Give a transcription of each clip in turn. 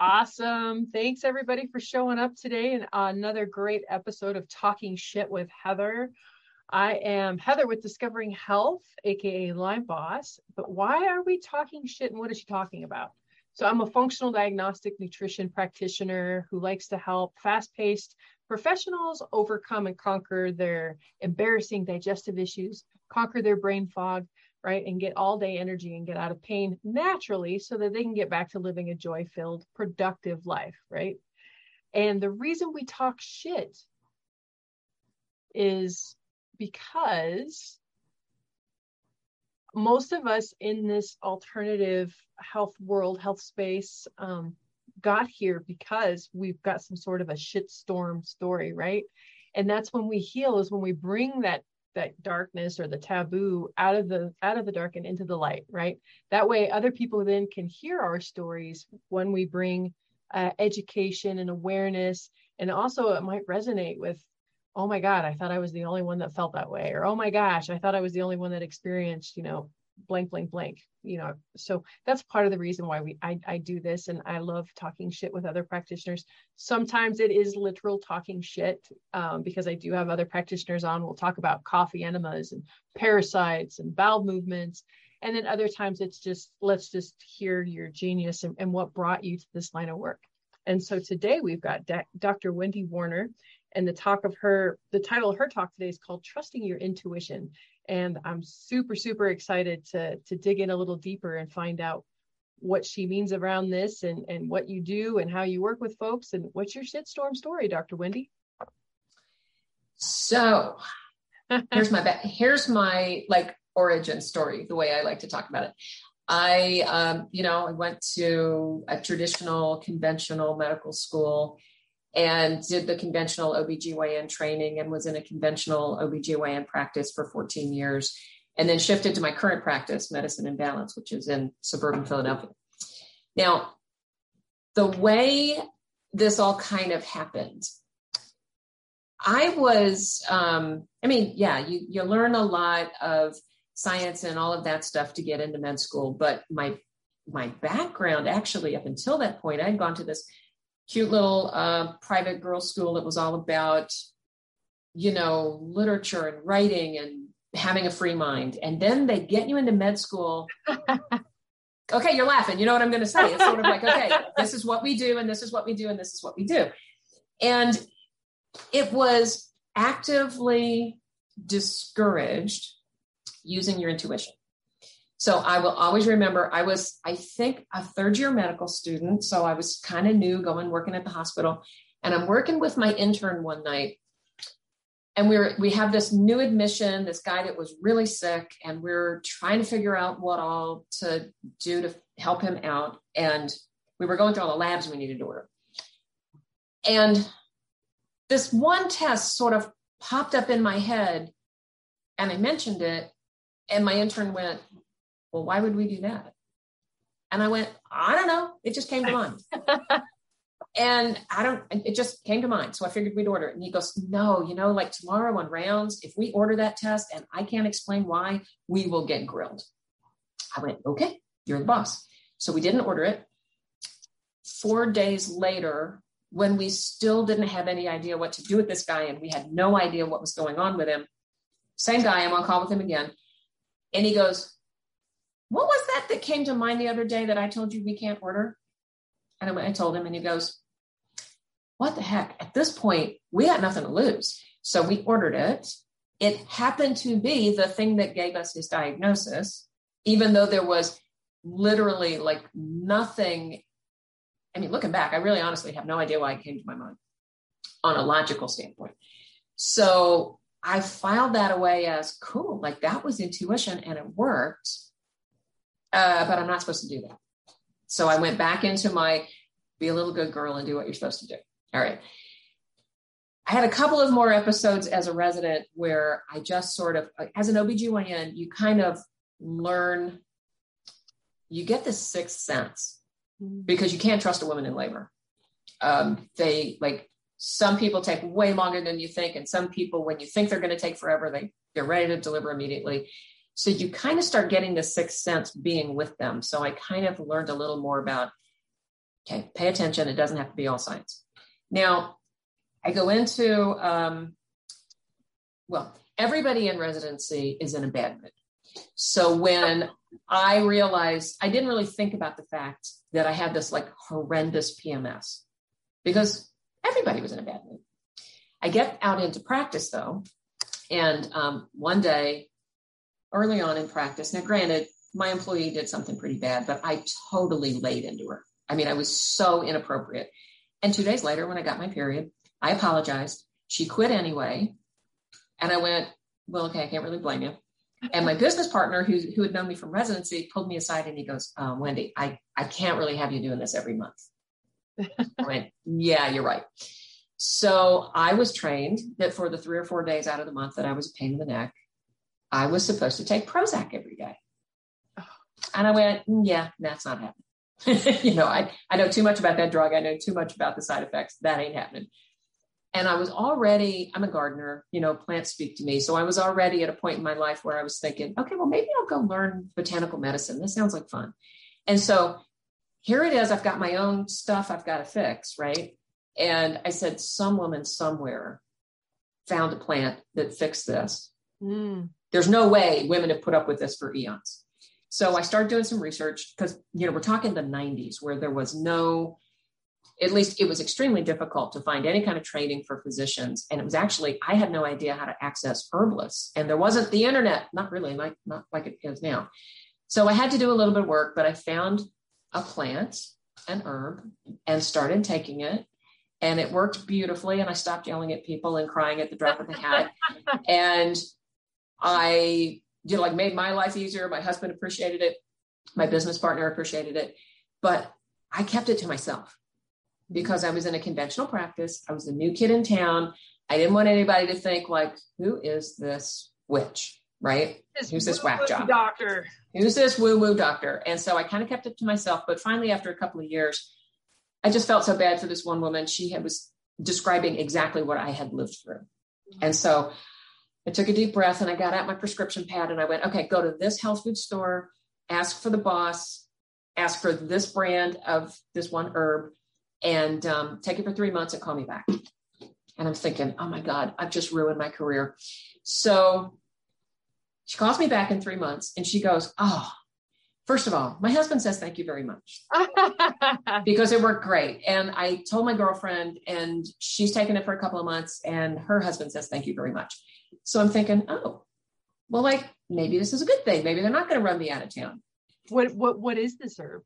Awesome. Thanks everybody for showing up today and another great episode of Talking Shit with Heather. I am Heather with Discovering Health, aka Lyme Boss. But why are we talking shit and what is she talking about? So, I'm a functional diagnostic nutrition practitioner who likes to help fast paced professionals overcome and conquer their embarrassing digestive issues, conquer their brain fog, right? And get all day energy and get out of pain naturally so that they can get back to living a joy filled, productive life, right? And the reason we talk shit is because most of us in this alternative health world, health space, um, got here because we've got some sort of a shitstorm story, right? And that's when we heal, is when we bring that that darkness or the taboo out of the out of the dark and into the light right? That way other people then can hear our stories when we bring uh, education and awareness. And also it might resonate with oh my god i thought i was the only one that felt that way or oh my gosh i thought i was the only one that experienced you know blank blank blank you know. So that's part of the reason why we I, I do this and i love talking shit with other practitioners. Sometimes it is literal talking shit um, because i do have other practitioners on. We'll talk about coffee enemas and parasites and bowel movements and then other times it's just let's just hear your genius and, and what brought you to this line of work. And so today we've got dr wendy warner and the talk of her the title of her talk today is called trusting your intuition and i'm super super excited to to dig in a little deeper and find out what she means around this and and what you do and how you work with folks and what's your shitstorm story dr wendy? So here's my here's my like origin story the way i like to talk about it. I um, you know i went to a traditional conventional medical school and did the conventional OBGYN training and was in a conventional OBGYN practice for 14 years. And then shifted to my current practice, Medicine in Balance, which is in suburban Philadelphia. Now, the way this all kind of happened, I was, um, I mean, yeah, you, you learn a lot of science and all of that stuff to get into med school, but my my background actually up until that point, I'd gone to this cute little uh, private girls' school that was all about, you know, literature and writing and having a free mind. And then they get you into med school. okay, you're laughing. You know what I'm going to say? It's sort of like, okay, this is what we do, and this is what we do, and this is what we do. And it was actively discouraged using your intuition. So I will always remember I was, I think, a third year medical student. So I was kind of new going working at the hospital. And I'm working with my intern one night. And we're we have this new admission, this guy that was really sick, and we're trying to figure out what all to do to help him out. And we were going through all the labs we needed to order. And this one test sort of popped up in my head, and I mentioned it, and my intern went, well, why would we do that? And I went, I don't know. It just came to mind. and I don't, it just came to mind. So I figured we'd order it. And he goes, No, you know, like tomorrow on rounds, if we order that test and I can't explain why, we will get grilled. I went, Okay, you're the boss. So we didn't order it. Four days later, when we still didn't have any idea what to do with this guy and we had no idea what was going on with him, same guy, I'm on call with him again. And he goes, what was that that came to mind the other day that I told you we can't order? And I told him, and he goes, What the heck? At this point, we had nothing to lose. So we ordered it. It happened to be the thing that gave us his diagnosis, even though there was literally like nothing. I mean, looking back, I really honestly have no idea why it came to my mind on a logical standpoint. So I filed that away as cool, like that was intuition and it worked uh, but I'm not supposed to do that. So I went back into my be a little good girl and do what you're supposed to do. All right. I had a couple of more episodes as a resident where I just sort of, as an OBGYN, you kind of learn, you get this sixth sense mm-hmm. because you can't trust a woman in labor. Um, they like some people take way longer than you think, and some people, when you think they're going to take forever, they they're ready to deliver immediately. So you kind of start getting the sixth sense being with them. So I kind of learned a little more about Okay, pay attention. It doesn't have to be all science. Now, I go into, um, well, everybody in residency is in a bad mood. So when I realized, I didn't really think about the fact that I had this like horrendous PMS because everybody was in a bad mood. I get out into practice though, and um, one day, early on in practice, now granted, my employee did something pretty bad, but I totally laid into her. I mean, I was so inappropriate. And two days later, when I got my period, I apologized. She quit anyway. And I went, well, okay, I can't really blame you. And my business partner, who, who had known me from residency, pulled me aside and he goes, um, Wendy, I, I can't really have you doing this every month. I went, yeah, you're right. So I was trained that for the three or four days out of the month that I was a pain in the neck, I was supposed to take Prozac every day. And I went, mm, yeah, that's not happening. you know, I, I know too much about that drug. I know too much about the side effects. That ain't happening. And I was already, I'm a gardener, you know, plants speak to me. So I was already at a point in my life where I was thinking, okay, well, maybe I'll go learn botanical medicine. This sounds like fun. And so here it is. I've got my own stuff I've got to fix, right? And I said, some woman somewhere found a plant that fixed this. Mm. There's no way women have put up with this for eons. So I started doing some research because, you know, we're talking the 90s where there was no, at least it was extremely difficult to find any kind of training for physicians. And it was actually, I had no idea how to access herbalists. And there wasn't the internet, not really, like, not like it is now. So I had to do a little bit of work, but I found a plant, an herb, and started taking it and it worked beautifully. And I stopped yelling at people and crying at the drop of the hat. and I you know, like made my life easier. My husband appreciated it. My business partner appreciated it. But I kept it to myself because I was in a conventional practice. I was a new kid in town. I didn't want anybody to think like, who is this witch? Right? This Who's this whack job? Doctor. Who's this woo woo doctor? And so I kind of kept it to myself. But finally, after a couple of years, I just felt so bad for this one woman. She had, was describing exactly what I had lived through. And so I took a deep breath and I got out my prescription pad and I went, okay, go to this health food store, ask for the boss, ask for this brand of this one herb, and um, take it for three months and call me back. And I'm thinking, oh my God, I've just ruined my career. So she calls me back in three months and she goes, oh, First of all, my husband says thank you very much because it worked great. And I told my girlfriend, and she's taken it for a couple of months, and her husband says thank you very much. So I'm thinking, oh, well, like maybe this is a good thing. Maybe they're not going to run me out of town. What what what is this herb?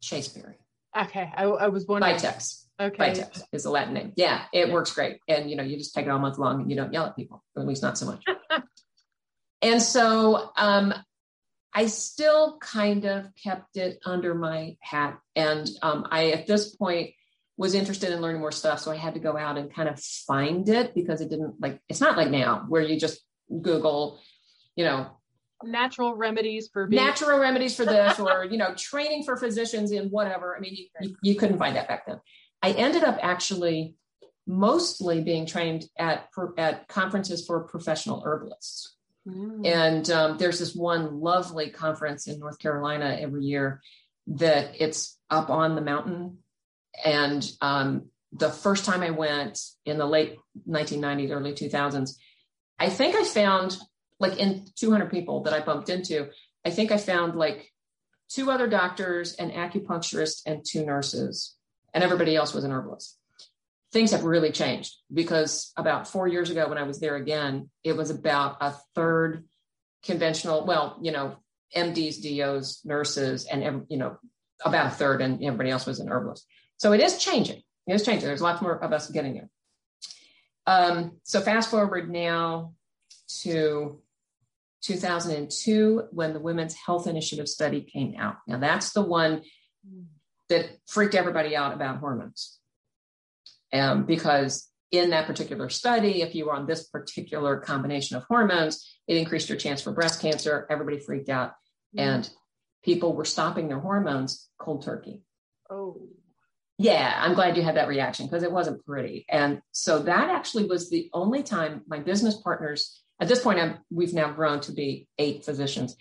Chasteberry. Okay, I, I was wondering. Vitex. Okay. Vitex is a Latin name. Yeah, it works great, and you know you just take it all month long, and you don't yell at people, at least not so much. and so um, I still kind of kept it under my hat. And um, I, at this point, was interested in learning more stuff. So I had to go out and kind of find it because it didn't like, it's not like now where you just Google, you know, natural remedies for being- natural remedies for this or, you know, training for physicians in whatever. I mean, you, you, you couldn't find that back then. I ended up actually mostly being trained at, at conferences for professional herbalists. Mm. And um, there's this one lovely conference in North Carolina every year that it's up on the mountain. And um, the first time I went in the late 1990s, early 2000s, I think I found like in 200 people that I bumped into, I think I found like two other doctors, an acupuncturist, and two nurses, and everybody else was an herbalist things have really changed because about four years ago when I was there again, it was about a third conventional, well, you know, MDs, DOs, nurses, and you know, about a third, and everybody else was an herbalist. So it is changing. It is changing. There's lots more of us getting there. Um, so fast forward now to 2002 when the Women's Health Initiative study came out. Now that's the one that freaked everybody out about hormones um, because in that particular study, if you were on this particular combination of hormones, it increased your chance for breast cancer. Everybody freaked out, mm-hmm. and people were stopping their hormones cold turkey. Oh. Yeah, I'm glad you had that reaction because it wasn't pretty. And so that actually was the only time my business partners, at this point, I'm, we've now grown to be eight physicians.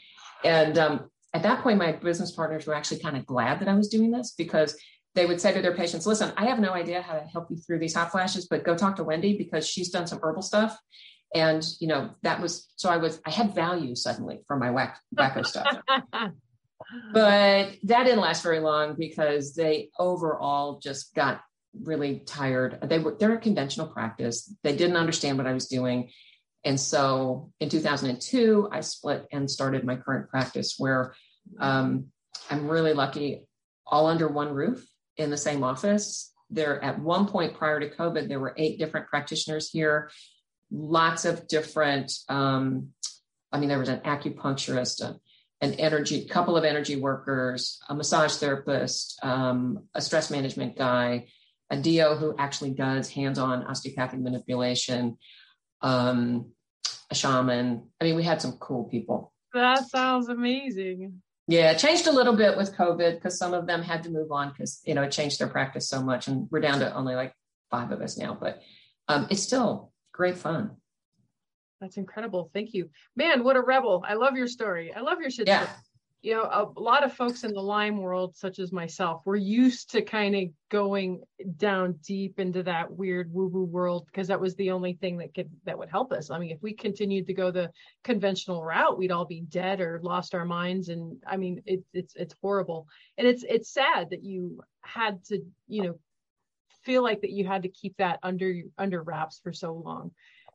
And um, at that point, my business partners were actually kind of glad that I was doing this because they would say to their patients, listen, I have no idea how to help you through these hot flashes, but go talk to Wendy because she's done some herbal stuff. And, you know, that was, so I was, I had value suddenly for my wacko stuff. but that didn't last very long because they overall just got really tired. They were, they're a conventional practice. They didn't understand what I was doing. And so in 2002, I split and started my current practice where um, I'm really lucky, all under one roof in the same office. There, at one point prior to COVID, there were eight different practitioners here, lots of different. Um, I mean, there was an acupuncturist, a, an energy, couple of energy workers, a massage therapist, um, a stress management guy, a DO who actually does hands-on osteopathic manipulation, um, a shaman. I mean, we had some cool people. That sounds amazing. Yeah, it changed a little bit with COVID because some of them had to move on because you know it changed their practice so much, and we're down to only like five of us now. But um, it's still great fun. That's incredible. Thank you, man. What a rebel! I love your story. I love your shit. Yeah. Story you know, a lot of folks in the Lyme world, such as myself, we're used to kind of going down deep into that weird woo-woo world because that was the only thing that could that would help us. I mean, if we continued to go the conventional route, we'd all be dead or lost our minds. And I mean, it, it's it's horrible, and it's it's sad that you had to, you know, feel like that you had to keep that under under wraps for so long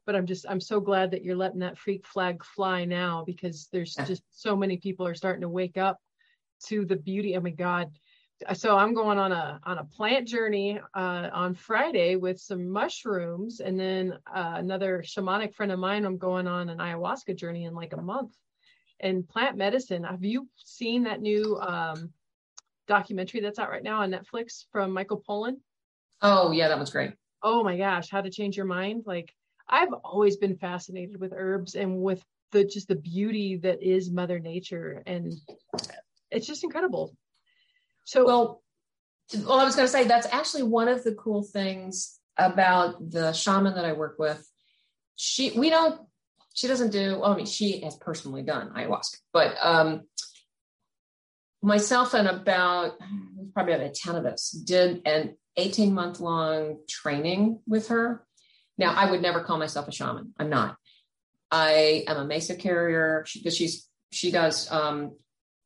but I'm just I'm so glad that you're letting that freak flag fly now because there's just so many people are starting to wake up to the beauty. Oh my God. So I'm going on a on a plant journey uh, on Friday with some mushrooms, and then uh, another shamanic friend of mine. I'm going on an ayahuasca journey in like a month. And plant medicine. Have you seen that new um, documentary that's out right now on Netflix from Michael Pollan? Oh yeah, that was great. Oh my gosh, how to change your mind? Like I've always been fascinated with herbs and with the just the beauty that is Mother Nature, and it's just incredible. So, well, well, I was going to say that's actually one of the cool things about the shaman that I work with. She, we don't, she doesn't do. Well, I mean, she has personally done ayahuasca, but um, myself and about probably about ten of us did an 18 month long training with her now, I would never call myself a shaman. I'm not. I am a mesa carrier because she's she does um,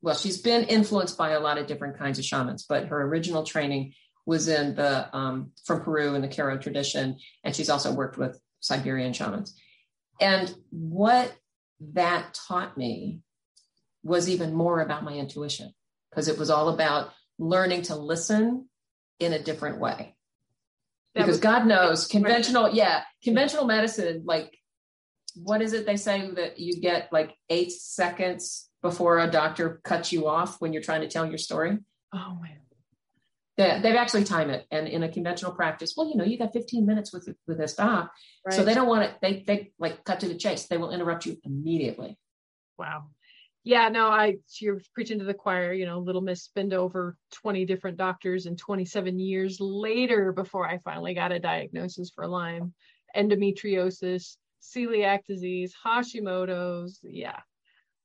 well. She's been influenced by a lot of different kinds of shamans, but her original training was in the um, from Peru in the Q'ero tradition, and she's also worked with Siberian shamans. And what that taught me was even more about my intuition because it was all about learning to listen in a different way because was, God knows conventional, yeah, conventional medicine, like what is it they say that you get like eight seconds before a doctor cuts you off when you're trying to tell your story? Oh man. They, they've actually timed it. And in a conventional practice, well, you know, you got 15 minutes with with this doc. Right. So they don't want it, they they like cut to the chase. They will interrupt you immediately. Wow yeah, no, I you're preaching to the choir, you know, little miss spend over 20 different doctors and 27 years later before I finally got a diagnosis for Lyme, endometriosis, celiac disease, Hashimoto's. Yeah.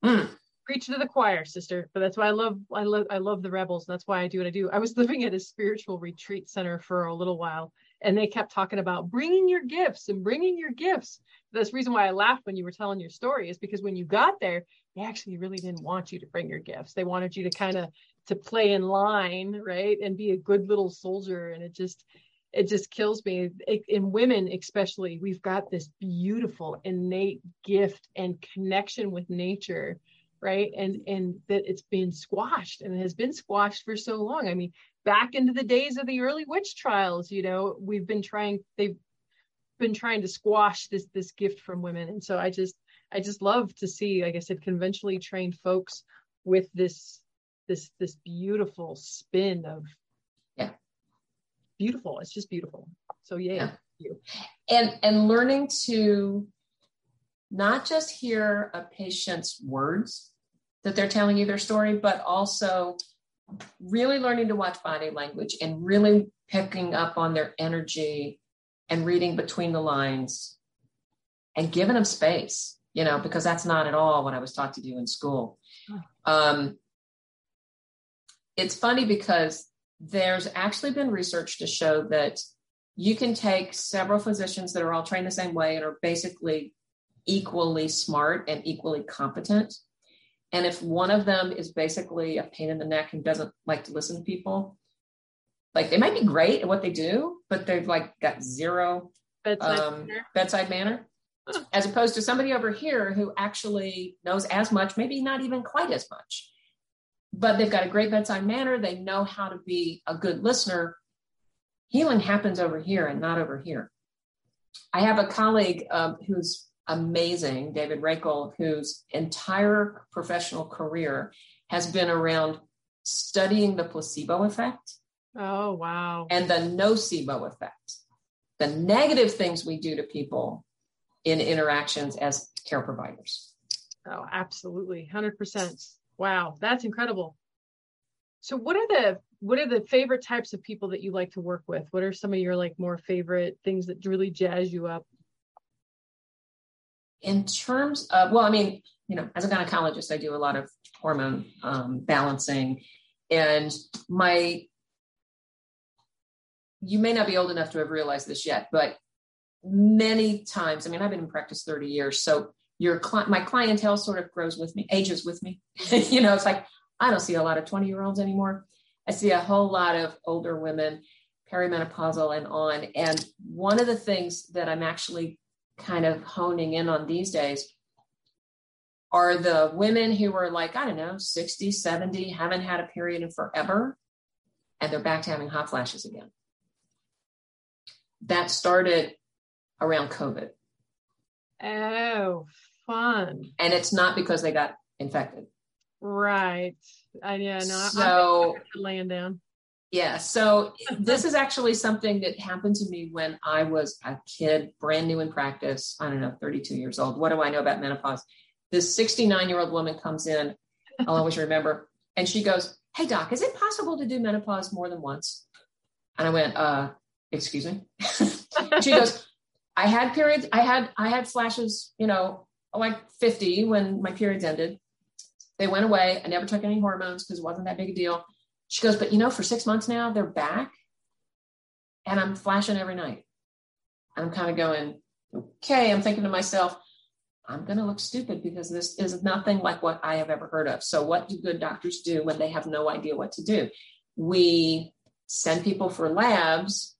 Mm. Preach to the choir, sister. But that's why I love I love I love the rebels. That's why I do what I do. I was living at a spiritual retreat center for a little while and they kept talking about bringing your gifts and bringing your gifts. That's the reason why I laughed when you were telling your story is because when you got there, they actually really didn't want you to bring your gifts. They wanted you to kind of to play in line, right, and be a good little soldier. And it just it just kills me. in women, especially, we've got this beautiful innate gift and connection with nature right and and that it's been squashed and has been squashed for so long i mean back into the days of the early witch trials you know we've been trying they've been trying to squash this this gift from women. And so i just I just love to see, like I said, conventionally trained folks with this this this beautiful spin of yeah. Beautiful. It's just beautiful. So yeah, yeah. and and learning to not just hear a patient's words that they're telling you their story but also really learning to watch body language and really picking up on their energy and reading between the lines and giving them space you know, because that's not at all what I was taught to do in school. Um, it's funny because there's actually been research to show that you can take several physicians that are all trained the same way and are basically equally smart and equally competent. And if one of them is basically a pain in the neck and doesn't like to listen to people, like they might be great at what they do, but they've like got zero bedside, um, manner. bedside manner. As opposed to somebody over here who actually knows as much, maybe not even quite as much, but they've got a great bedside manner. They know how to be a good listener. Healing happens over here and not over here. I have a colleague um, who's amazing, David Rakel, whose entire professional career has been around studying the placebo effect. Oh, wow. And the nocebo effect, the negative things we do to people in interactions as care providers. Oh, absolutely. 100%. Wow, that's incredible. So what are the what are the favorite types of people that you like to work with? What are some of your like more favorite things that really jazz you up? In terms of well, I mean, you know, as a gynecologist, I do a lot of hormone um, balancing, and my you may not be old enough to have realized this yet, but many times, I mean, I've been in practice 30 years, so your cli- my clientele sort of grows with me, ages with me. you know, it's like I don't see a lot of 20 year olds anymore. I see a whole lot of older women, perimenopausal and on. And one of the things that I'm actually kind of honing in on these days are the women who are like, I don't know, 60, 70, haven't had a period in forever, and they're back to having hot flashes again. That started around COVID. Oh, fun. And it's not because they got infected. Right. I yeah, no, so I'm laying down. Yeah. So this is actually something that happened to me when I was a kid, brand new in practice. I don't know, 32 years old. What do I know about menopause? This 69 year old woman comes in, I'll always remember, and she goes, Hey doc, is it possible to do menopause more than once? And I went, uh, excuse me. she goes, I had periods, I had I had flashes, you know, like 50 when my periods ended. They went away. I never took any hormones because it wasn't that big a deal. She goes, but you know, for six months now, they're back. And I'm flashing every night. I'm kind of going, okay, I'm thinking to myself, I'm going to look stupid because this is nothing like what I have ever heard of. So, what do good doctors do when they have no idea what to do? We send people for labs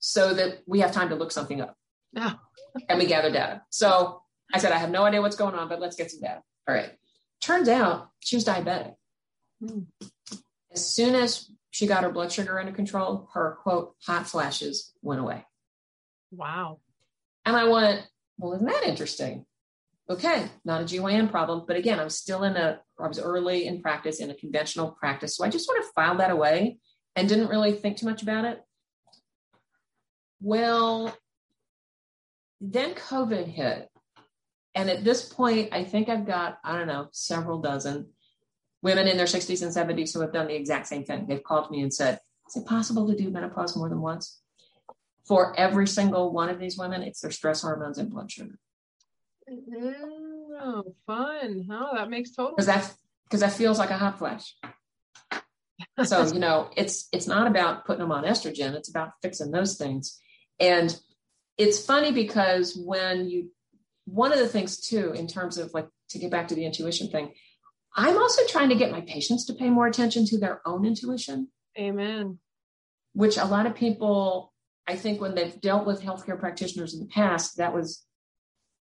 so that we have time to look something up. Yeah. and we gather data. So I said, I have no idea what's going on, but let's get some data. All right. Turns out she was diabetic. Hmm. As soon as she got her blood sugar under control, her quote, hot flashes went away. Wow. And I went, well, isn't that interesting? Okay, not a GYN problem. But again, I'm still in a, I was early in practice in a conventional practice. So I just sort of filed that away and didn't really think too much about it. Well, then COVID hit. And at this point, I think I've got, I don't know, several dozen women in their 60s and 70s who have done the exact same thing. They've called me and said, Is it possible to do menopause more than once? For every single one of these women, it's their stress hormones and blood sugar. Mm, oh, fun. Oh, that makes total Because that, because that feels like a hot flash. so, you know, it's it's not about putting them on estrogen, it's about fixing those things. And it's funny because when you one of the things too in terms of like to get back to the intuition thing i'm also trying to get my patients to pay more attention to their own intuition. Amen. Which a lot of people i think when they've dealt with healthcare practitioners in the past that was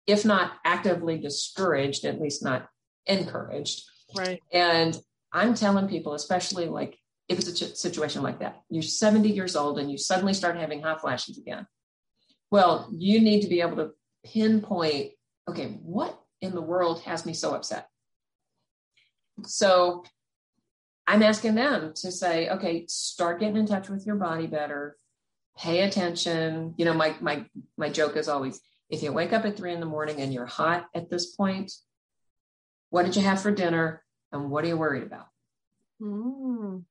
if not actively discouraged at least not encouraged. Right. And i'm telling people especially like if it's a situation like that you're 70 years old and you suddenly start having hot flashes again. Well, you need to be able to pinpoint, okay, what in the world has me so upset? So I'm asking them to say, okay, start getting in touch with your body better. Pay attention. You know, my my my joke is always if you wake up at three in the morning and you're hot at this point, what did you have for dinner and what are you worried about? Mm.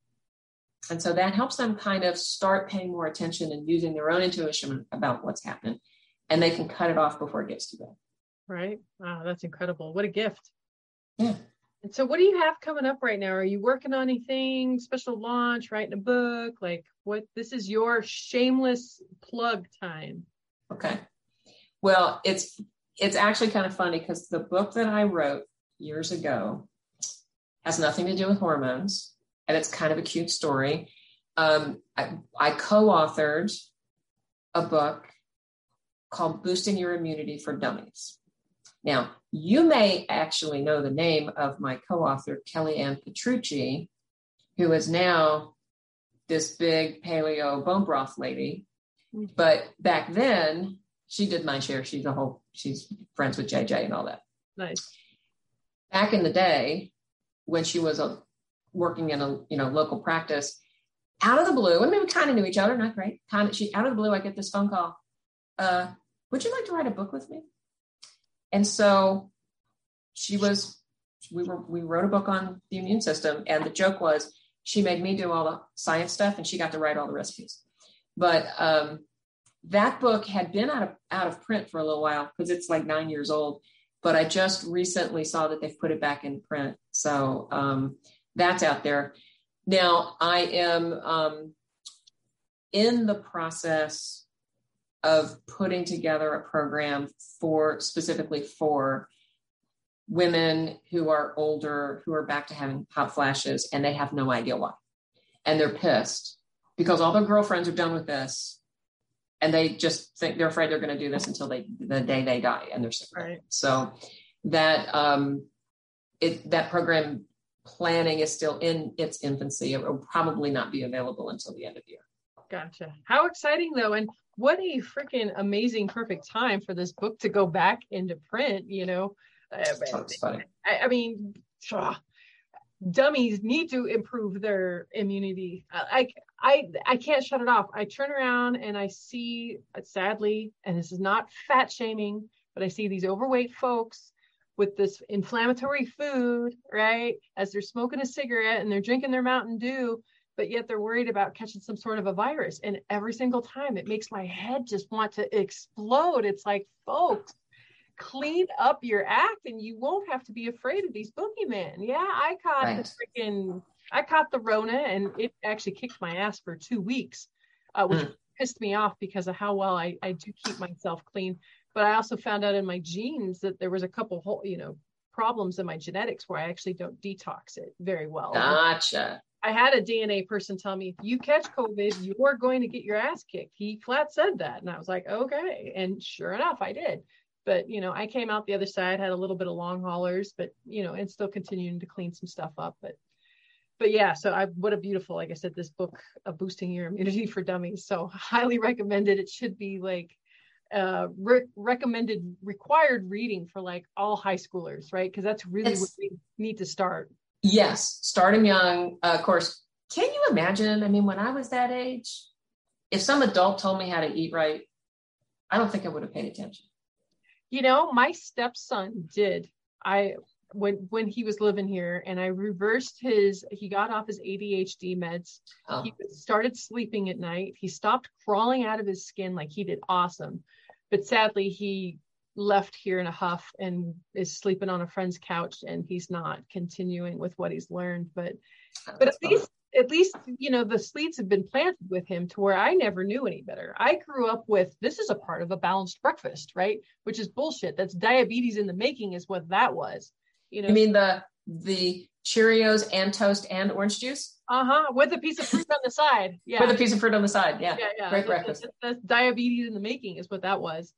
And so that helps them kind of start paying more attention and using their own intuition about what's happening. And they can cut it off before it gets too bad. Right. Wow, that's incredible. What a gift. Yeah. And so, what do you have coming up right now? Are you working on anything special launch, writing a book? Like, what? This is your shameless plug time. Okay. Well, it's it's actually kind of funny because the book that I wrote years ago has nothing to do with hormones, and it's kind of a cute story. Um, I, I co-authored a book called "Boosting Your Immunity for Dummies." Now, you may actually know the name of my co author, Kellyann Petrucci, who is now this big paleo bone broth lady. Mm-hmm. But back then, she did my share. She's a whole, she's friends with JJ and all that. Nice. Back in the day, when she was a, working in a you know local practice, out of the blue, I mean, we kind of knew each other, not great. Kind of, she out of the blue, I get this phone call. Uh, would you like to write a book with me? And so she was, we were, we wrote a book on the immune system. And the joke was she made me do all the science stuff and she got to write all the recipes. But um, that book had been out of, out of print for a little while because it's like nine years old. But I just recently saw that they've put it back in print. So um, that's out there. Now I am um, in the process of putting together a program for specifically for women who are older who are back to having hot flashes and they have no idea why and they're pissed because all their girlfriends are done with this and they just think they're afraid they're going to do this until they the day they die and they're sick right. so that um it that program planning is still in its infancy it will probably not be available until the end of the year Gotcha. How exciting though. And what a freaking amazing, perfect time for this book to go back into print, you know? Uh, I, I mean, dummies need to improve their immunity. I, I, I can't shut it off. I turn around and I see, uh, sadly, and this is not fat shaming, but I see these overweight folks with this inflammatory food, right? As they're smoking a cigarette and they're drinking their Mountain Dew but yet they're worried about catching some sort of a virus. And every single time it makes my head just want to explode. It's like, folks, clean up your act and you won't have to be afraid of these boogeymen. Yeah, I caught right. the freaking, I caught the Rona and it actually kicked my ass for two weeks, uh, which mm. pissed me off because of how well I, I do keep myself clean. But I also found out in my genes that there was a couple whole, you know, problems in my genetics where I actually don't detox it very well. Gotcha. I had a DNA person tell me, if you catch COVID, you're going to get your ass kicked. He flat said that. And I was like, okay. And sure enough, I did. But, you know, I came out the other side, had a little bit of long haulers, but, you know, and still continuing to clean some stuff up. But, but yeah, so I, what a beautiful, like I said, this book of boosting your immunity for dummies. So highly recommended. It should be like, uh, re- recommended required reading for like all high schoolers, right? Because that's really it's, what we need to start. Yes, starting young. Uh, of course, can you imagine? I mean, when I was that age, if some adult told me how to eat right, I don't think I would have paid attention. You know, my stepson did. I when when he was living here and I reversed his he got off his ADHD meds. Oh. He started sleeping at night. He stopped crawling out of his skin like he did awesome. But sadly he left here in a huff and is sleeping on a friend's couch and he's not continuing with what he's learned. But oh, but at least at least you know the seeds have been planted with him to where i never knew any better. I grew up with this is a part of a balanced breakfast right? Which is bullshit. That's diabetes in the making is what that was you know? you mean the the cheerios and toast and orange juice? Uh-huh with a piece of fruit on the side yeah with a piece of fruit on the side yeah, yeah, yeah. great breakfast. that's diabetes in the making is what that was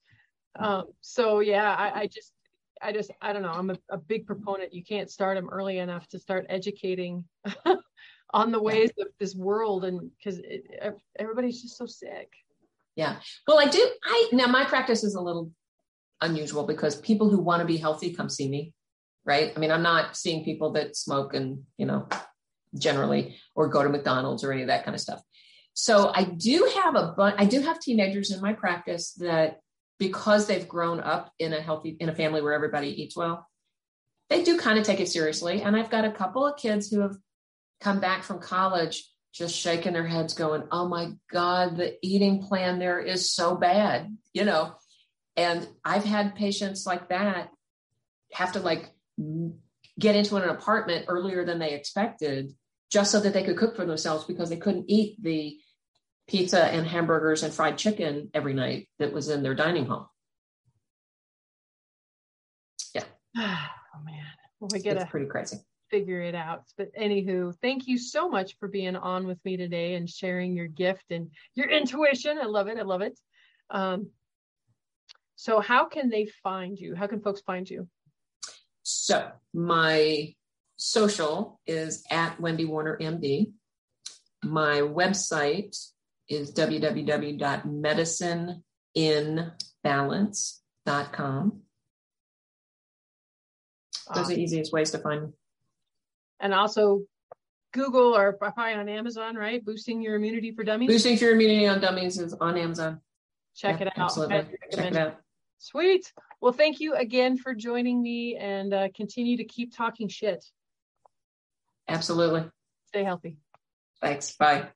um, so yeah, I, I, just, I just, I don't know. I'm a, a, big proponent. You can't start them early enough to start educating on the ways of this world, and because everybody's just so sick. Yeah. Well, I do. I now my practice is a little unusual because people who want to be healthy come see me, right? I mean, I'm not seeing people that smoke and you know, generally, or go to McDonald's or any of that kind of stuff. So I do have a but I do have teenagers in my practice that because they've grown up in a healthy in a family where everybody eats well they do kind of take it seriously. And i've got a couple of kids who have come back from college just shaking their heads going oh my god the eating plan there is so bad you know? And i've had patients like that have to like get into an apartment earlier than they expected just so that they could cook for themselves because they couldn't eat the pizza and hamburgers and fried chicken every night that was in their dining hall. Yeah. oh man. Well, we get it's pretty crazy. Figure it out. But anywho, thank you so much for being on with me today and sharing your gift and your intuition. I love it. I love it. Um, so how can they find you? How can folks find you? So my social is at Wendy Warner MD. My website is www.medicineinbalance.com. Those are the easiest ways to find. And also Google or probably on Amazon, right? Boosting your immunity for dummies. Boosting your immunity on dummies is on Amazon. Check it out. Absolutely. Check it out. Sweet. Well, thank you again for joining me and uh, continue to keep talking shit. Absolutely. Stay healthy. Thanks. Bye.